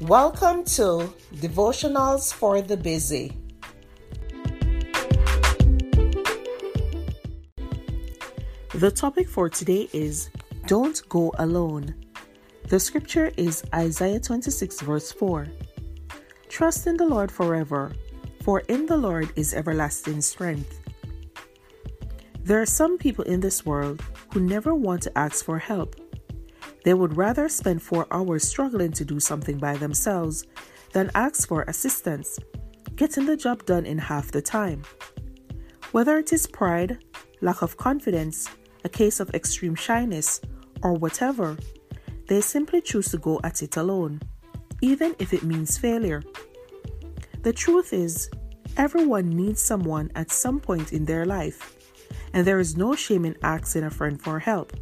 Welcome to Devotionals for the Busy. The topic for today is Don't Go Alone. The scripture is Isaiah 26, verse 4. Trust in the Lord forever, for in the Lord is everlasting strength. There are some people in this world who never want to ask for help. They would rather spend four hours struggling to do something by themselves than ask for assistance, getting the job done in half the time. Whether it is pride, lack of confidence, a case of extreme shyness, or whatever, they simply choose to go at it alone, even if it means failure. The truth is, everyone needs someone at some point in their life, and there is no shame in asking a friend for help.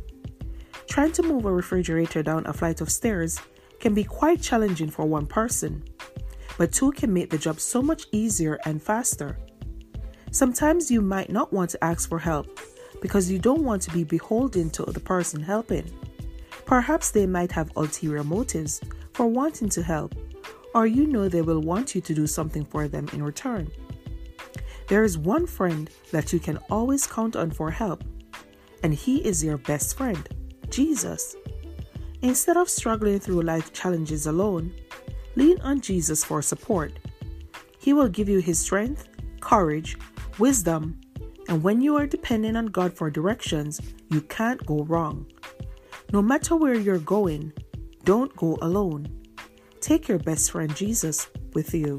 Trying to move a refrigerator down a flight of stairs can be quite challenging for one person, but two can make the job so much easier and faster. Sometimes you might not want to ask for help because you don't want to be beholden to the person helping. Perhaps they might have ulterior motives for wanting to help, or you know they will want you to do something for them in return. There is one friend that you can always count on for help, and he is your best friend. Jesus. Instead of struggling through life challenges alone, lean on Jesus for support. He will give you His strength, courage, wisdom, and when you are depending on God for directions, you can't go wrong. No matter where you're going, don't go alone. Take your best friend Jesus with you.